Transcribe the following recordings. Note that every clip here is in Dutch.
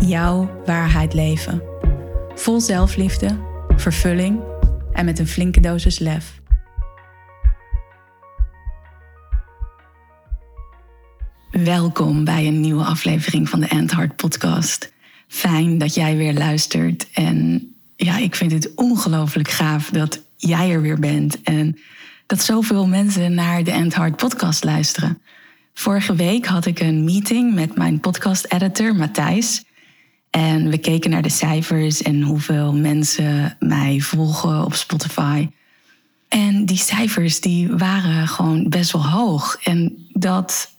jouw waarheid leven. Vol zelfliefde, vervulling en met een flinke dosis lef. Welkom bij een nieuwe aflevering van de Endhart podcast. Fijn dat jij weer luistert en ja, ik vind het ongelooflijk gaaf dat jij er weer bent en dat zoveel mensen naar de Endhart podcast luisteren. Vorige week had ik een meeting met mijn podcast editor Matthijs en we keken naar de cijfers en hoeveel mensen mij volgen op Spotify. En die cijfers die waren gewoon best wel hoog. En dat,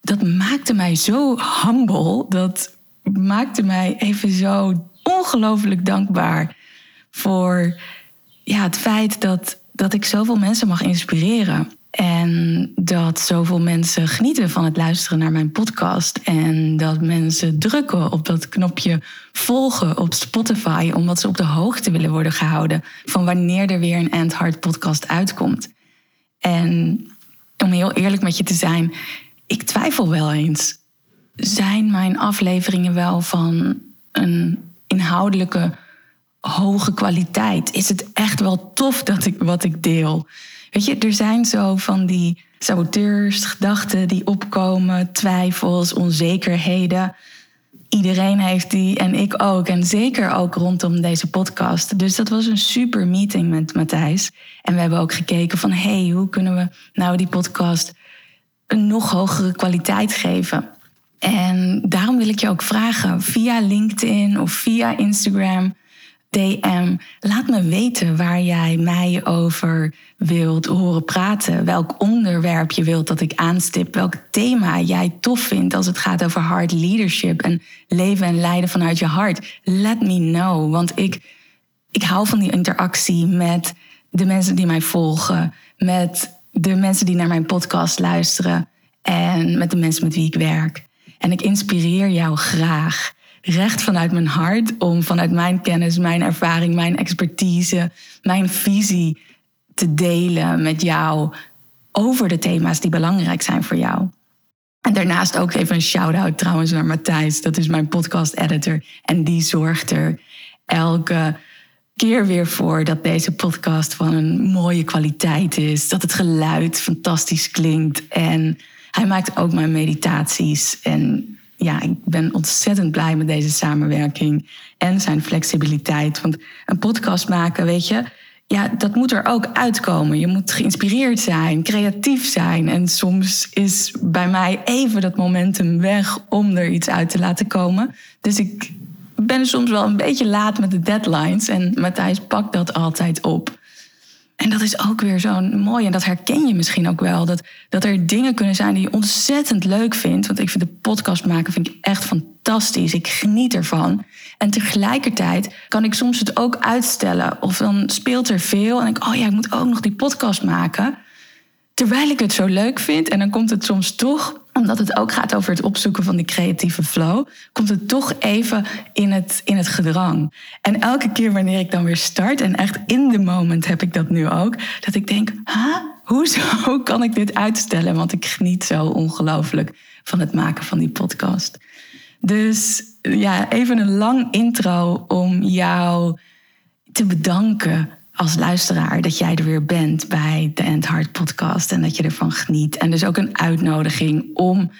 dat maakte mij zo humble. Dat maakte mij even zo ongelooflijk dankbaar voor ja, het feit dat, dat ik zoveel mensen mag inspireren. En dat zoveel mensen genieten van het luisteren naar mijn podcast. En dat mensen drukken op dat knopje volgen op Spotify. Omdat ze op de hoogte willen worden gehouden van wanneer er weer een End Heart podcast uitkomt. En om heel eerlijk met je te zijn, ik twijfel wel eens. Zijn mijn afleveringen wel van een inhoudelijke hoge kwaliteit? Is het echt wel tof dat ik wat ik deel? Weet je, er zijn zo van die saboteurs, gedachten die opkomen, twijfels, onzekerheden. Iedereen heeft die en ik ook. En zeker ook rondom deze podcast. Dus dat was een super meeting met Matthijs. En we hebben ook gekeken van... hey, hoe kunnen we nou die podcast een nog hogere kwaliteit geven? En daarom wil ik je ook vragen via LinkedIn of via Instagram... DM. Laat me weten waar jij mij over wilt horen praten. Welk onderwerp je wilt dat ik aanstip. Welk thema jij tof vindt als het gaat over hard leadership en leven en leiden vanuit je hart. Let me know. Want ik, ik hou van die interactie met de mensen die mij volgen. Met de mensen die naar mijn podcast luisteren. En met de mensen met wie ik werk. En ik inspireer jou graag recht vanuit mijn hart om vanuit mijn kennis, mijn ervaring, mijn expertise, mijn visie te delen met jou over de thema's die belangrijk zijn voor jou. En daarnaast ook even een shout-out trouwens naar Matthijs. Dat is mijn podcast-editor. En die zorgt er elke keer weer voor dat deze podcast van een mooie kwaliteit is. Dat het geluid fantastisch klinkt. En hij maakt ook mijn meditaties. En ja, ik ben ontzettend blij met deze samenwerking en zijn flexibiliteit. Want een podcast maken, weet je, ja, dat moet er ook uitkomen. Je moet geïnspireerd zijn, creatief zijn. En soms is bij mij even dat momentum weg om er iets uit te laten komen. Dus ik ben soms wel een beetje laat met de deadlines. En Matthijs pakt dat altijd op. En dat is ook weer zo'n mooi. En dat herken je misschien ook wel. Dat, dat er dingen kunnen zijn die je ontzettend leuk vindt. Want ik vind de podcast maken vind ik echt fantastisch. Ik geniet ervan. En tegelijkertijd kan ik soms het ook uitstellen. Of dan speelt er veel. En ik, oh ja, ik moet ook nog die podcast maken. Terwijl ik het zo leuk vind. En dan komt het soms toch omdat het ook gaat over het opzoeken van die creatieve flow, komt het toch even in het, in het gedrang. En elke keer wanneer ik dan weer start, en echt in de moment heb ik dat nu ook, dat ik denk, huh? hoezo kan ik dit uitstellen? Want ik geniet zo ongelooflijk van het maken van die podcast. Dus ja, even een lang intro om jou te bedanken als luisteraar dat jij er weer bent bij de End Heart podcast en dat je ervan geniet. En dus ook een uitnodiging om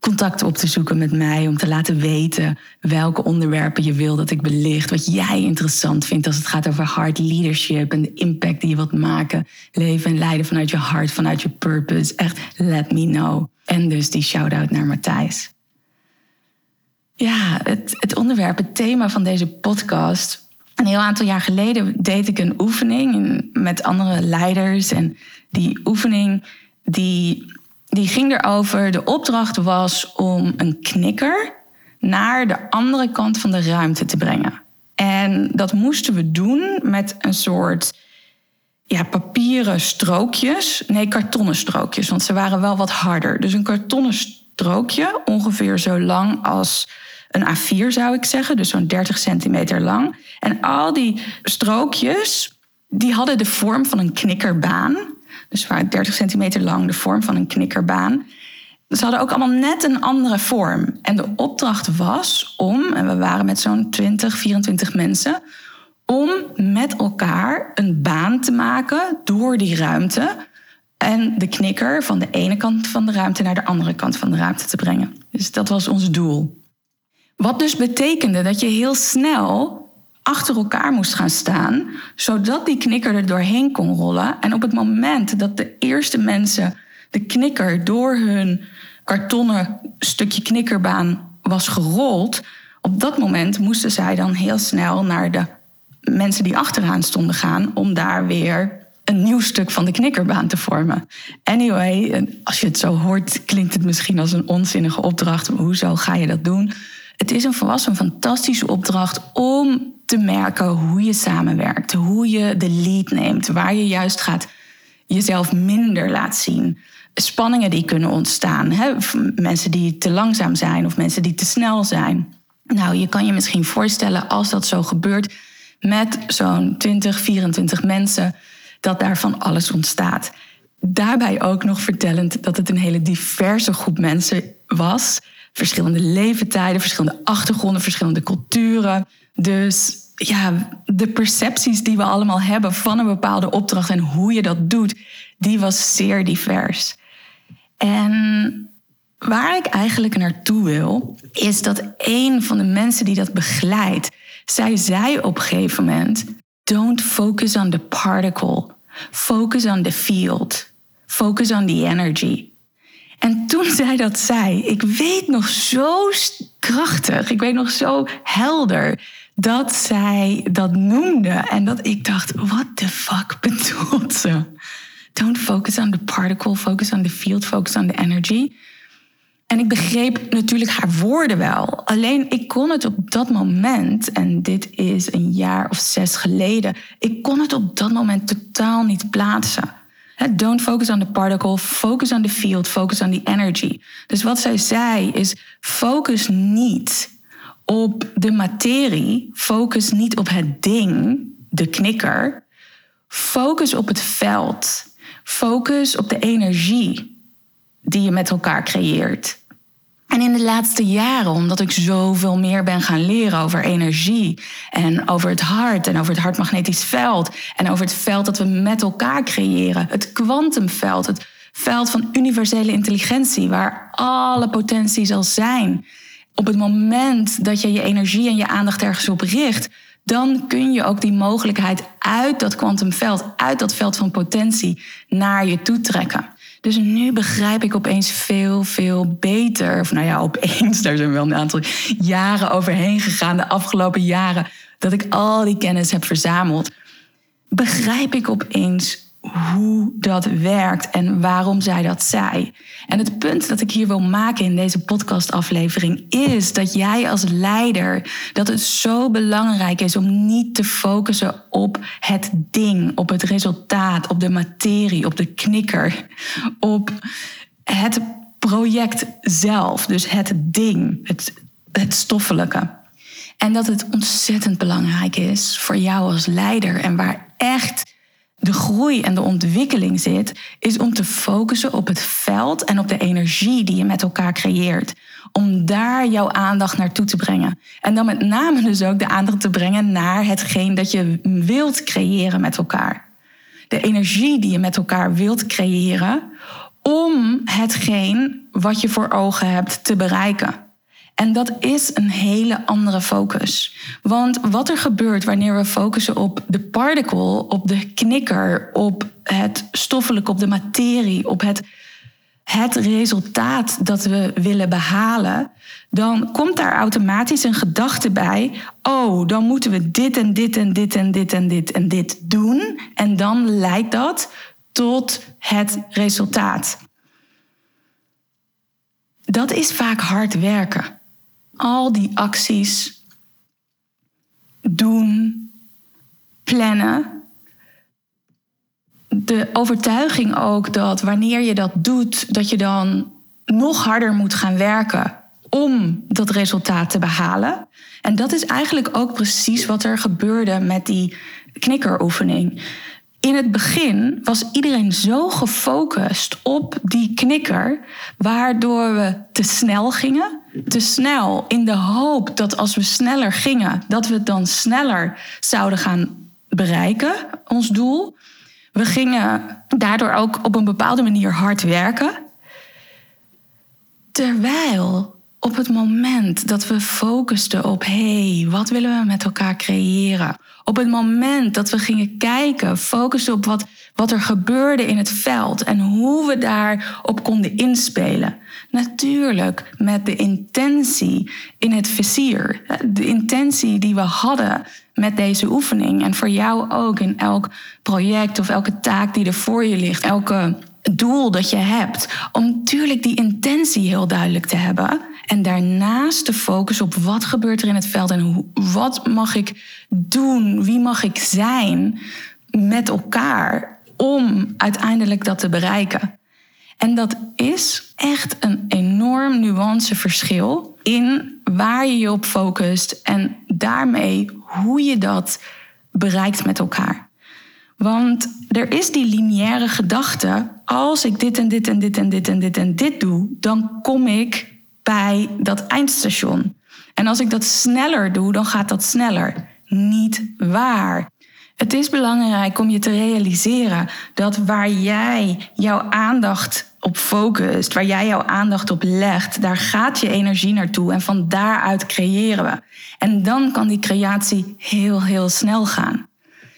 contact op te zoeken met mij, om te laten weten welke onderwerpen je wil dat ik belicht, wat jij interessant vindt als het gaat over hard leadership en de impact die je wilt maken, leven en leiden vanuit je hart, vanuit je purpose. Echt, let me know. En dus die shout-out naar Matthijs. Ja, het, het onderwerp, het thema van deze podcast een heel aantal jaar geleden deed ik een oefening met andere leiders. En die oefening die, die ging erover. De opdracht was om een knikker naar de andere kant van de ruimte te brengen. En dat moesten we doen met een soort ja, papieren strookjes. Nee, kartonnen strookjes, want ze waren wel wat harder. Dus een kartonnen strookje, ongeveer zo lang als een A4 zou ik zeggen, dus zo'n 30 centimeter lang. En al die strookjes, die hadden de vorm van een knikkerbaan. Dus waren 30 centimeter lang, de vorm van een knikkerbaan. Ze hadden ook allemaal net een andere vorm. En de opdracht was om, en we waren met zo'n 20, 24 mensen, om met elkaar een baan te maken door die ruimte. En de knikker van de ene kant van de ruimte naar de andere kant van de ruimte te brengen. Dus dat was ons doel. Wat dus betekende dat je heel snel achter elkaar moest gaan staan, zodat die knikker er doorheen kon rollen. En op het moment dat de eerste mensen de knikker door hun kartonnen stukje knikkerbaan was gerold, op dat moment moesten zij dan heel snel naar de mensen die achteraan stonden gaan om daar weer een nieuw stuk van de knikkerbaan te vormen. Anyway, als je het zo hoort, klinkt het misschien als een onzinnige opdracht. Hoezo ga je dat doen? Het is een volwassen fantastische opdracht om te merken hoe je samenwerkt, hoe je de lead neemt, waar je juist gaat jezelf minder laat zien. Spanningen die kunnen ontstaan, hè? mensen die te langzaam zijn of mensen die te snel zijn. Nou, je kan je misschien voorstellen als dat zo gebeurt met zo'n 20, 24 mensen, dat daar van alles ontstaat. Daarbij ook nog vertellend dat het een hele diverse groep mensen was. Verschillende leeftijden, verschillende achtergronden, verschillende culturen. Dus ja, de percepties die we allemaal hebben van een bepaalde opdracht en hoe je dat doet, die was zeer divers. En waar ik eigenlijk naartoe wil, is dat een van de mensen die dat begeleidt, zij zei op een gegeven moment: Don't focus on the particle, focus on the field, focus on the energy. En toen zij dat zei, ik weet nog zo krachtig, ik weet nog zo helder dat zij dat noemde. En dat ik dacht, what the fuck bedoelt ze? Don't focus on the particle, focus on the field, focus on the energy. En ik begreep natuurlijk haar woorden wel. Alleen ik kon het op dat moment, en dit is een jaar of zes geleden, ik kon het op dat moment totaal niet plaatsen. Don't focus on the particle, focus on the field, focus on the energy. Dus wat zij zei is: focus niet op de materie, focus niet op het ding, de knikker. Focus op het veld. Focus op de energie die je met elkaar creëert. En in de laatste jaren, omdat ik zoveel meer ben gaan leren over energie en over het hart en over het hartmagnetisch veld en over het veld dat we met elkaar creëren, het kwantumveld, het veld van universele intelligentie, waar alle potentie zal zijn. Op het moment dat je je energie en je aandacht ergens op richt, dan kun je ook die mogelijkheid uit dat kwantumveld, uit dat veld van potentie, naar je toe trekken. Dus nu begrijp ik opeens veel, veel beter. Of nou ja, opeens, daar zijn wel een aantal jaren overheen gegaan, de afgelopen jaren, dat ik al die kennis heb verzameld. Begrijp ik opeens hoe dat werkt en waarom zij dat zei. En het punt dat ik hier wil maken in deze podcastaflevering is dat jij als leider dat het zo belangrijk is om niet te focussen op het ding, op het resultaat, op de materie, op de knikker, op het project zelf, dus het ding, het, het stoffelijke. En dat het ontzettend belangrijk is voor jou als leider en waar echt de groei en de ontwikkeling zit, is om te focussen op het veld en op de energie die je met elkaar creëert. Om daar jouw aandacht naartoe te brengen. En dan met name dus ook de aandacht te brengen naar hetgeen dat je wilt creëren met elkaar. De energie die je met elkaar wilt creëren om hetgeen wat je voor ogen hebt te bereiken. En dat is een hele andere focus. Want wat er gebeurt wanneer we focussen op de particle, op de knikker, op het stoffelijk, op de materie, op het, het resultaat dat we willen behalen, dan komt daar automatisch een gedachte bij. Oh, dan moeten we dit en dit en dit en dit en dit en dit doen. En dan leidt dat tot het resultaat. Dat is vaak hard werken al die acties doen, plannen. De overtuiging ook dat wanneer je dat doet, dat je dan nog harder moet gaan werken om dat resultaat te behalen. En dat is eigenlijk ook precies wat er gebeurde met die knikkeroefening. In het begin was iedereen zo gefocust op die knikker, waardoor we te snel gingen. Te snel in de hoop dat als we sneller gingen, dat we het dan sneller zouden gaan bereiken, ons doel. We gingen daardoor ook op een bepaalde manier hard werken. Terwijl op het moment dat we focusten op hey, wat willen we met elkaar creëren? Op het moment dat we gingen kijken, focussen op wat, wat er gebeurde in het veld en hoe we daarop konden inspelen. Natuurlijk met de intentie in het vizier. De intentie die we hadden met deze oefening. En voor jou ook in elk project of elke taak die er voor je ligt. Elke doel dat je hebt. Om natuurlijk die intentie heel duidelijk te hebben. En daarnaast de focus op wat gebeurt er in het veld en hoe, wat mag ik doen, wie mag ik zijn met elkaar om uiteindelijk dat te bereiken. En dat is echt een enorm nuanceverschil in waar je je op focust en daarmee hoe je dat bereikt met elkaar. Want er is die lineaire gedachte, als ik dit en dit en dit en dit en dit en dit doe, dan kom ik bij dat eindstation. En als ik dat sneller doe, dan gaat dat sneller. Niet waar. Het is belangrijk om je te realiseren dat waar jij jouw aandacht op focust, waar jij jouw aandacht op legt, daar gaat je energie naartoe en van daaruit creëren we. En dan kan die creatie heel, heel snel gaan.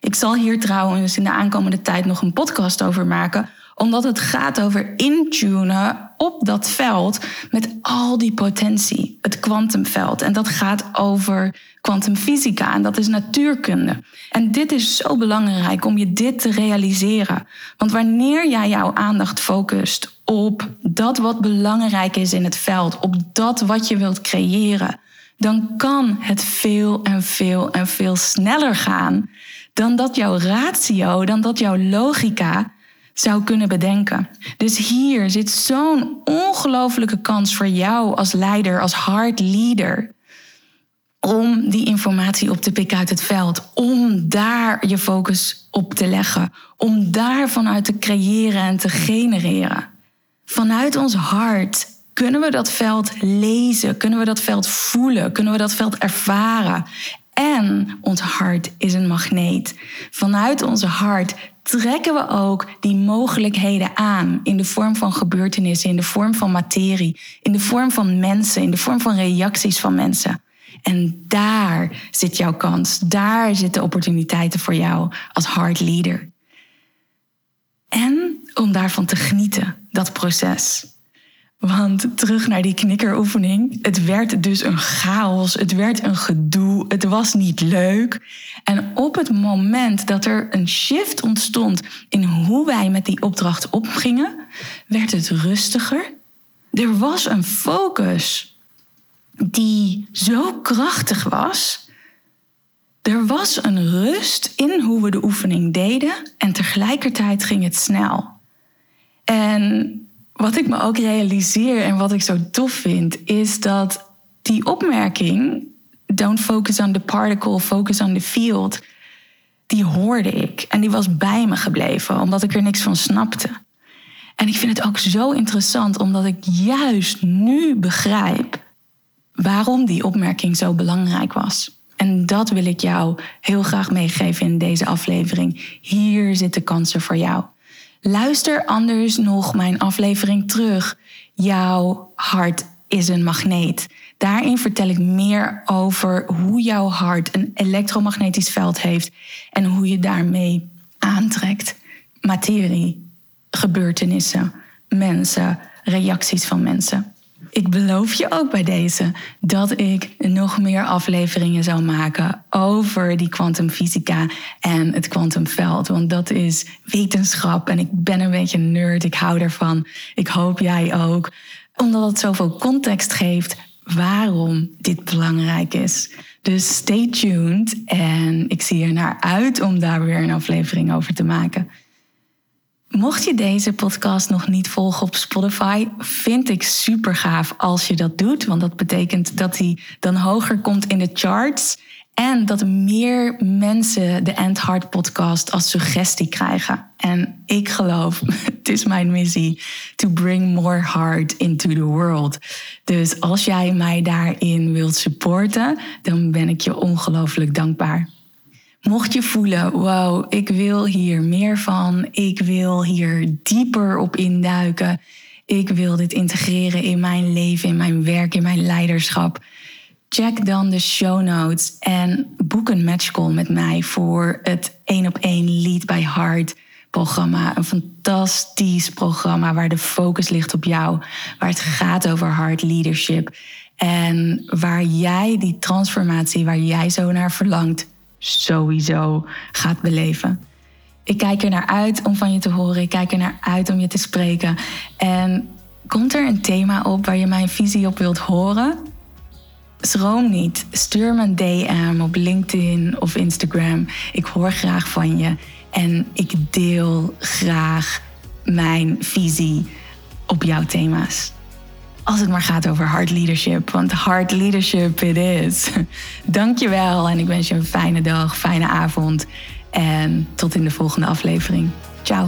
Ik zal hier trouwens in de aankomende tijd nog een podcast over maken, omdat het gaat over intunen op dat veld met al die potentie, het kwantumveld. En dat gaat over kwantumfysica en dat is natuurkunde. En dit is zo belangrijk om je dit te realiseren. Want wanneer jij jouw aandacht focust op dat wat belangrijk is in het veld, op dat wat je wilt creëren, dan kan het veel en veel en veel sneller gaan dan dat jouw ratio, dan dat jouw logica zou kunnen bedenken. Dus hier zit zo'n ongelofelijke kans voor jou als leider, als hard leader. Om die informatie op te pikken uit het veld. Om daar je focus op te leggen. Om daar vanuit te creëren en te genereren. Vanuit ons hart kunnen we dat veld lezen. Kunnen we dat veld voelen. Kunnen we dat veld ervaren. En ons hart is een magneet. Vanuit ons hart trekken we ook die mogelijkheden aan in de vorm van gebeurtenissen, in de vorm van materie, in de vorm van mensen, in de vorm van reacties van mensen. En daar zit jouw kans, daar zitten opportuniteiten voor jou als hard leader. En om daarvan te genieten, dat proces. Want terug naar die knikkeroefening. Het werd dus een chaos. Het werd een gedoe. Het was niet leuk. En op het moment dat er een shift ontstond in hoe wij met die opdracht opgingen, werd het rustiger. Er was een focus die zo krachtig was. Er was een rust in hoe we de oefening deden en tegelijkertijd ging het snel. En wat ik me ook realiseer en wat ik zo tof vind, is dat die opmerking, don't focus on the particle, focus on the field, die hoorde ik en die was bij me gebleven, omdat ik er niks van snapte. En ik vind het ook zo interessant, omdat ik juist nu begrijp waarom die opmerking zo belangrijk was. En dat wil ik jou heel graag meegeven in deze aflevering. Hier zitten kansen voor jou. Luister anders nog mijn aflevering terug. Jouw hart is een magneet. Daarin vertel ik meer over hoe jouw hart een elektromagnetisch veld heeft en hoe je daarmee aantrekt. Materie, gebeurtenissen, mensen, reacties van mensen ik beloof je ook bij deze dat ik nog meer afleveringen zou maken over die kwantumfysica en het kwantumveld. Want dat is wetenschap en ik ben een beetje een nerd. Ik hou ervan. Ik hoop jij ook. Omdat het zoveel context geeft waarom dit belangrijk is. Dus stay tuned en ik zie er naar uit om daar weer een aflevering over te maken. Mocht je deze podcast nog niet volgen op Spotify, vind ik super gaaf als je dat doet. Want dat betekent dat hij dan hoger komt in de charts. En dat meer mensen de End Heart podcast als suggestie krijgen. En ik geloof, het is mijn missie, to bring more heart into the world. Dus als jij mij daarin wilt supporten, dan ben ik je ongelooflijk dankbaar. Mocht je voelen, wow, ik wil hier meer van, ik wil hier dieper op induiken, ik wil dit integreren in mijn leven, in mijn werk, in mijn leiderschap check dan de show notes en boek een matchcall met mij voor het 1 op 1 Lead by Heart programma. Een fantastisch programma waar de focus ligt op jou, waar het gaat over heart leadership en waar jij die transformatie waar jij zo naar verlangt sowieso gaat beleven. Ik kijk er naar uit om van je te horen. Ik kijk er naar uit om je te spreken. En komt er een thema op waar je mijn visie op wilt horen? Schroom niet. Stuur me een DM op LinkedIn of Instagram. Ik hoor graag van je. En ik deel graag mijn visie op jouw thema's. Als het maar gaat over hard leadership, want hard leadership it is. Dankjewel en ik wens je een fijne dag, fijne avond. En tot in de volgende aflevering. Ciao.